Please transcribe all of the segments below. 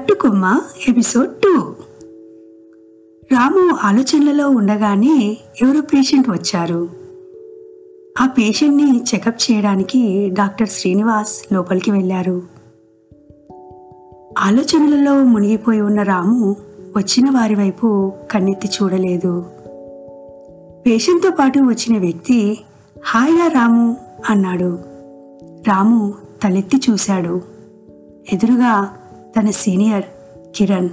పట్టుకొమ్మ episode two. రాము ఆలోచనలలో ఉండగానే ఎవరో patient వచ్చారు. ఆ పేషెంట్ని చెకప్ చేయడానికి డాక్టర్ శ్రీనివాస్ లోపలికి వెళ్ళారు. ఆలోచనలలో మునిగిపోయి ఉన్న రాము వచ్చిన వారి వైపు కన్నెత్తి చూడలేదు. పేషెంట్తో పాటు వచ్చిన వ్యక్తి హాయ్గా రాము అన్నాడు. రాము తలెత్తి చూశాడు. ఎదురుగా తన సీనియర్ కిరణ్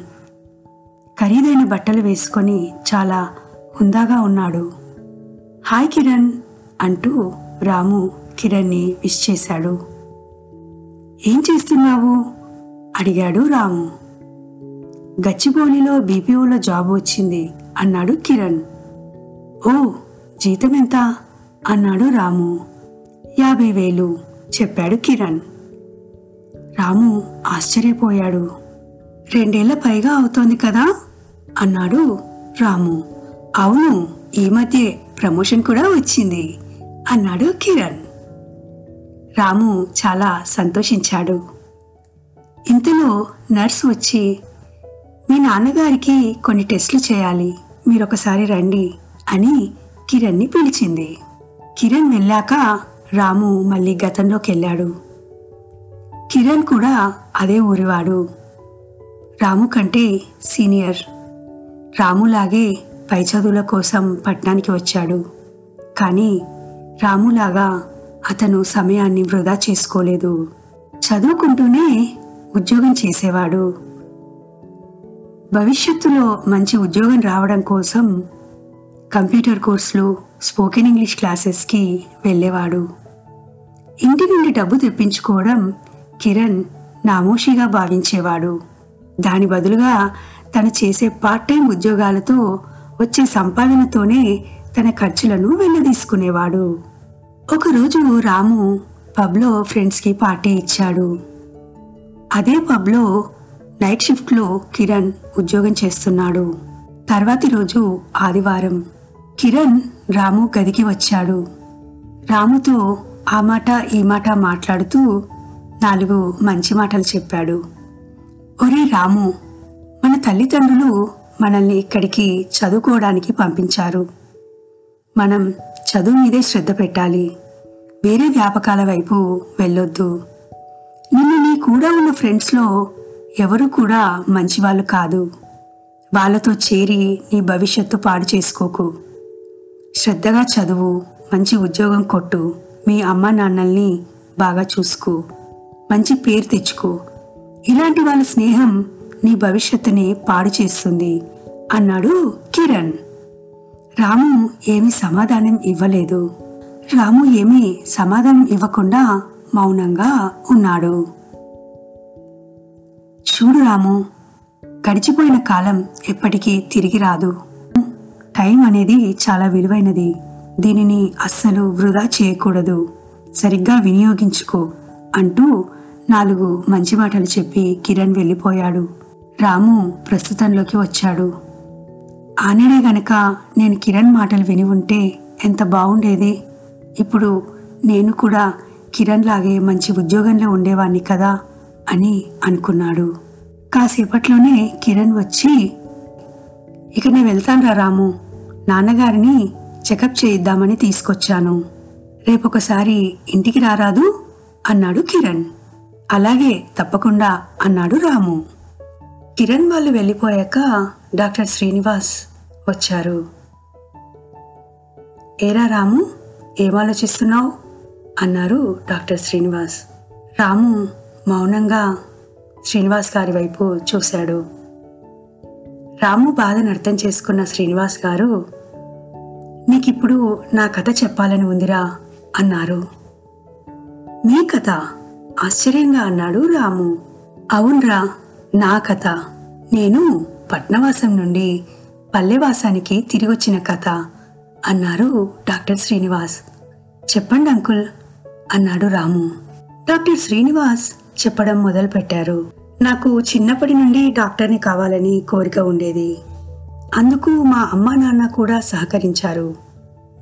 ఖరీదైన బట్టలు వేసుకొని చాలా హుందాగా ఉన్నాడు. హాయ్ కిరణ్ అంటూ రాము కిరణ్ని విష్ చేశాడు. ఏం చేస్తున్నావు? అడిగాడు రాము. గచ్చిబౌలిలో బీపీఓలో జాబ్ వచ్చింది అన్నాడు కిరణ్. ఓ జీతం ఎంత? అన్నాడు రాము. యాభై వేలు చెప్పాడు కిరణ్. రాము ఆశ్చర్యపోయాడు. రెండేళ్ళ పైగా అవుతోంది కదా? అన్నాడు రాము. అవును ఈ మధ్య ప్రమోషన్ కూడా వచ్చింది అన్నాడు కిరణ్. రాము చాలా సంతోషించాడు. ఇంతలో నర్స్ వచ్చి మీ నాన్నగారికి కొన్ని టెస్టులు చేయాలి మీరొకసారి రండి అని కిరణ్ని పిలిచింది. కిరణ్ వెళ్ళాక రాము మళ్ళీ గతంలోకి వెళ్ళాడు కిరణ్ కూడా అదే ఊరివాడు. రాము కంటే సీనియర్. రాములాగే పై చదువుల కోసం పట్టణానికి వచ్చాడు. కానీ రాములాగా అతను సమయాన్ని వృధా చేసుకోలేదు. చదువుకుంటూనే ఉద్యోగం చేసేవాడు. భవిష్యత్తులో మంచి ఉద్యోగం రావడం కోసం కంప్యూటర్ కోర్సులు స్పోకెన్ ఇంగ్లీష్ క్లాసెస్కి వెళ్ళేవాడు. ఇంటి నుండి డబ్బు తెప్పించుకోవడం కిరణ్ నామోషిగా భావించేవాడు. దాని బదులుగా తను చేసే పార్ట్ టైం ఉద్యోగాలతో వచ్చే సంపాదనతోనే తన ఖర్చులను వెళ్ళదీసుకునేవాడు ఒకరోజు రాము పబ్లో ఫ్రెండ్స్కి పార్టీ ఇచ్చాడు. అదే పబ్లో నైట్ షిఫ్ట్లో కిరణ్ ఉద్యోగం చేస్తున్నాడు. తర్వాతి రోజు ఆదివారం కిరణ్ రాము గదికి వచ్చాడు. రాముతో ఆ మాట ఈ మాట మాట్లాడుతూ నాలుగు మంచి మాటలు చెప్పాడు. ఒరే రాము మన తల్లిదండ్రులు మనల్ని ఇక్కడికి చదువుకోవడానికి పంపించారు. మనం చదువు మీదే శ్రద్ధ పెట్టాలి. వేరే వ్యాపకాల వైపు వెళ్ళొద్దు. నిన్ను నీ కూడా ఉన్న ఫ్రెండ్స్లో ఎవరు కూడా మంచివాళ్ళు కాదు. వాళ్ళతో చేరి నీ భవిష్యత్తు పాడు చేసుకోకు. శ్రద్ధగా చదువు మంచి ఉద్యోగం కొట్టు. మీ అమ్మ నాన్నల్ని బాగా చూసుకో. మంచి పేరు తెచ్చుకో. ఇలాంటి వాళ్ళ స్నేహం నీ భవిష్యత్తుని పాడు చేస్తుంది అన్నాడు కిరణ్. రాము ఏమీ సమాధానం ఇవ్వలేదు. రాము ఏమీ సమాధానం ఇవ్వకుండా మౌనంగా ఉన్నాడు. చూడు రాము గడిచిపోయిన కాలం ఎప్పటికీ తిరిగి రాదు. టైం అనేది చాలా విలువైనది. దీనిని అస్సలు వృధా చేయకూడదు. సరిగ్గా వినియోగించుకో అంటూ నాలుగు మంచి మాటలు చెప్పి కిరణ్ వెళ్ళిపోయాడు. రాము ప్రస్తుతంలోకి వచ్చాడు. ఆనడే గనక నేను కిరణ్ మాటలు విని ఉంటే ఎంత బాగుండేది ఇప్పుడు నేను కూడా కిరణ్ లాగే మంచి ఉద్యోగంలో ఉండేవాణ్ణి కదా అని అనుకున్నాడు. కాసేపట్లోనే కిరణ్ వచ్చి ఇక నేను వెళ్తానురా రాము నాన్నగారిని చెకప్ చేయిద్దామని తీసుకొచ్చాను. రేపొకసారి ఇంటికి రారాదు? అన్నాడు కిరణ్. అలాగే తప్పకుండా అన్నాడు రాము. కిరణ్ వాళ్ళు వెళ్ళిపోయాక డాక్టర్ శ్రీనివాస్ వచ్చారు. ఏరా రాము ఏం ఆలోచిస్తున్నావు? అన్నారు డాక్టర్ శ్రీనివాస్. రాము మౌనంగా శ్రీనివాస్ గారి వైపు చూశాడు. రాము బాధను అర్థం చేసుకున్న శ్రీనివాస్ గారు నీకిప్పుడు నా కథ చెప్పాలని ఉందిరా అన్నారు. మీ కథ? ఆశ్చర్యంగా అన్నాడు రాము. అవునరా నా కథ. నేను పట్నవాసం నుండి పల్లెవాసానికి తిరిగొచ్చిన కథ అన్నారు డాక్టర్ శ్రీనివాస్. చెప్పండి అంకుల్ అన్నాడు రాము. డాక్టర్ శ్రీనివాస్ చెప్పడం మొదలుపెట్టారు. నాకు చిన్నప్పటి నుండి డాక్టర్ని కావాలని కోరిక ఉండేది. అందుకు మా అమ్మా నాన్న కూడా సహకరించారు.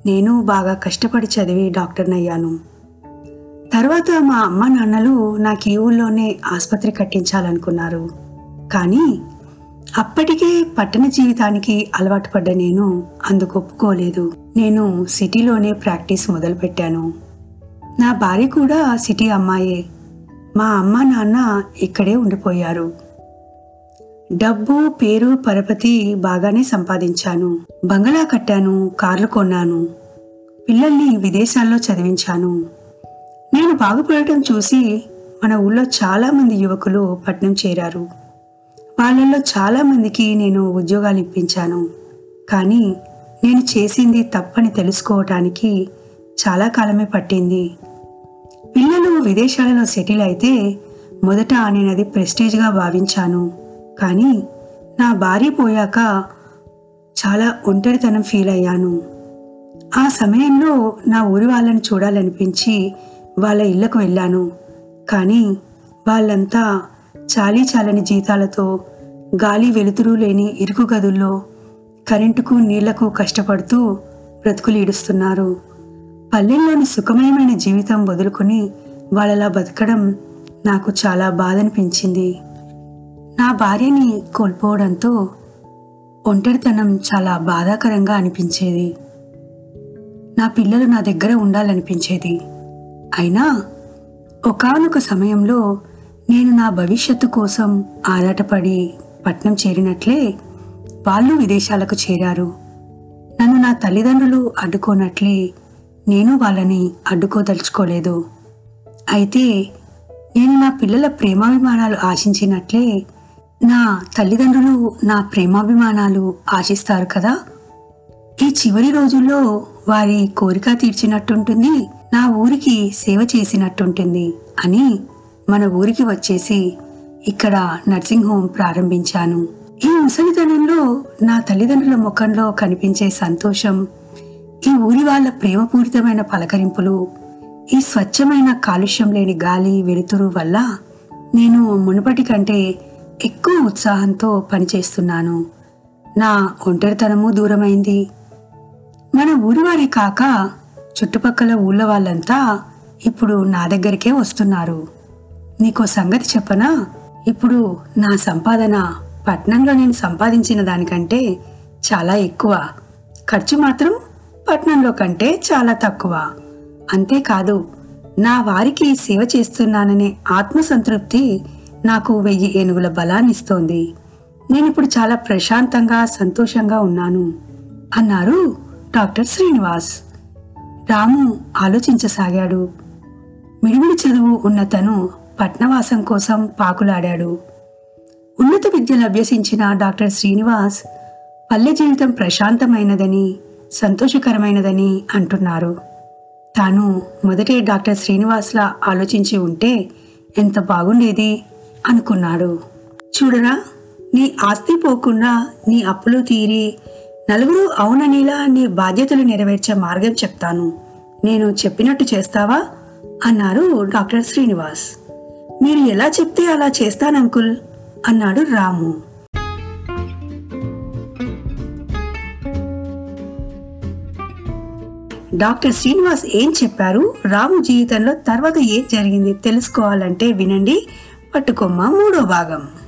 నేను బాగా కష్టపడి చదివి డాక్టర్ని అయ్యాను తర్వాత మా అమ్మ నాన్నలు నాకు ఈ ఊళ్ళోనే ఆసుపత్రి కట్టించాలనుకున్నారు. కానీ అప్పటికే పట్టణ జీవితానికి అలవాటు పడ్డ నేను అందుకు ఒప్పుకోలేదు. నేను సిటీలోనే ప్రాక్టీస్ మొదలుపెట్టాను. నా భార్య కూడా సిటీ అమ్మాయే. మా అమ్మ నాన్న ఇక్కడే ఉండిపోయారు. డబ్బు పేరు పరపతి బాగానే సంపాదించాను. బంగళా కట్టాను కార్లు కొన్నాను. పిల్లల్ని విదేశాల్లో చదివించాను. నేను బాగుపడటం చూసి మన ఊళ్ళో చాలామంది యువకులు పట్నం చేరారు. వాళ్ళల్లో చాలామందికి నేను ఉద్యోగాలు ఇప్పించాను. కానీ నేను చేసింది తప్పని తెలుసుకోవటానికి చాలా కాలమే పట్టింది. పిల్లలు విదేశాలలో సెటిల్ అయితే మొదట నేను అది ప్రెస్టేజ్గా భావించాను. కానీ నా భార్య పోయాక చాలా ఒంటరితనం ఫీల్ అయ్యాను. ఆ సమయంలో నా ఊరి వాళ్ళని చూడాలనిపించి వాళ్ళ ఇళ్ళకు వెళ్ళాను. కానీ వాళ్ళంతా చాలీ చాలని జీతాలతో గాలి వెలుతురు లేని ఇరుకు గదుల్లో కరెంటుకు నీళ్ళకు కష్టపడుతూ బ్రతుకులు ఈడుస్తున్నారు. పల్లెల్లోని సుఖమయమైన జీవితం వదులుకొని వాళ్ళలా బతకడం నాకు చాలా బాధ అనిపించింది నా భార్యని కోల్పోవడంతో ఒంటరితనం చాలా బాధాకరంగా అనిపించేది. నా పిల్లలు నా దగ్గర ఉండాలనిపించేది. అయినా ఒకనొక సమయంలో నేను నా భవిష్యత్తు కోసం ఆరాటపడి పట్నం చేరినట్లే వాళ్ళు విదేశాలకు చేరారు. నన్ను నా తల్లిదండ్రులు అడ్డుకోనట్లే నేను వాళ్ళని అడ్డుకోదలుచుకోలేదు. అయితే నేను నా పిల్లల ప్రేమాభిమానాలు ఆశించినట్లే నా తల్లిదండ్రులు నా ప్రేమాభిమానాలు ఆశిస్తారు కదా? ఈ చివరి రోజుల్లో వారి కోరిక తీర్చినట్టుంటుంది నా ఊరికి సేవ చేసినట్టుంటుంది అని మన ఊరికి వచ్చేసి ఇక్కడ నర్సింగ్ హోమ్ ప్రారంభించాను. ఈ ముసలితనంలో నా తల్లిదండ్రుల ముఖంలో కనిపించే సంతోషం ఈ ఊరి వాళ్ళ ప్రేమపూరితమైన పలకరింపులు ఈ స్వచ్ఛమైన కాలుష్యం లేని గాలి వెలుతురు వల్ల నేను మునుపటి కంటే ఎక్కువ ఉత్సాహంతో పనిచేస్తున్నాను. నా ఒంటరితనము దూరమైంది. మన ఊరివారే కాక చుట్టుపక్కల ఊళ్ళ వాళ్ళంతా ఇప్పుడు నా దగ్గరికే వస్తున్నారు. నీకో సంగతి చెప్పనా? ఇప్పుడు నా సంపాదన పట్నంలో నేను సంపాదించిన దానికంటే చాలా ఎక్కువ. ఖర్చు మాత్రం పట్నంలో కంటే చాలా తక్కువ. అంతేకాదు నా వారికి సేవ చేస్తున్నాననే ఆత్మసంతృప్తి నాకు వెయ్యి ఏనుగుల బలాన్నిస్తోంది నేనిప్పుడు నేను ఇప్పుడు చాలా ప్రశాంతంగా సంతోషంగా ఉన్నాను అన్నారు డాక్టర్ శ్రీనివాస్. రాము ఆలోచించసాగాడు. మిడిమిడి చదువు ఉన్న తను పట్నవాసం కోసం పాకులాడాడు. ఉన్నత విద్య అభ్యసించిన డాక్టర్ శ్రీనివాస్ పల్లె జీవితం ప్రశాంతమైనదని సంతోషకరమైనదని అంటున్నారు. తాను మొదటే డాక్టర్ శ్రీనివాస్లా ఆలోచించి ఉంటే ఎంత బాగుండేది అనుకున్నాడు. చూడరా నీ ఆస్తి పోకుండా నీ అప్పులు తీరి నలుగురు అవుననిలా నీ బాధ్యతలు నెరవేర్చే మార్గం చెప్తాను. నేను చెప్పినట్టు చేస్తావా? అన్నారు డాక్టర్ శ్రీనివాస్. మీరు ఎలా చెప్తే అలా చేస్తాను అంకుల్? అన్నాడు రాము. డాక్టర్ శ్రీనివాస్ ఏం చెప్పారు? రాము జీవితంలో తర్వాత ఏం జరిగింది తెలుసుకోవాలంటే వినండి. పట్టుకొమ్మ మూడో భాగం.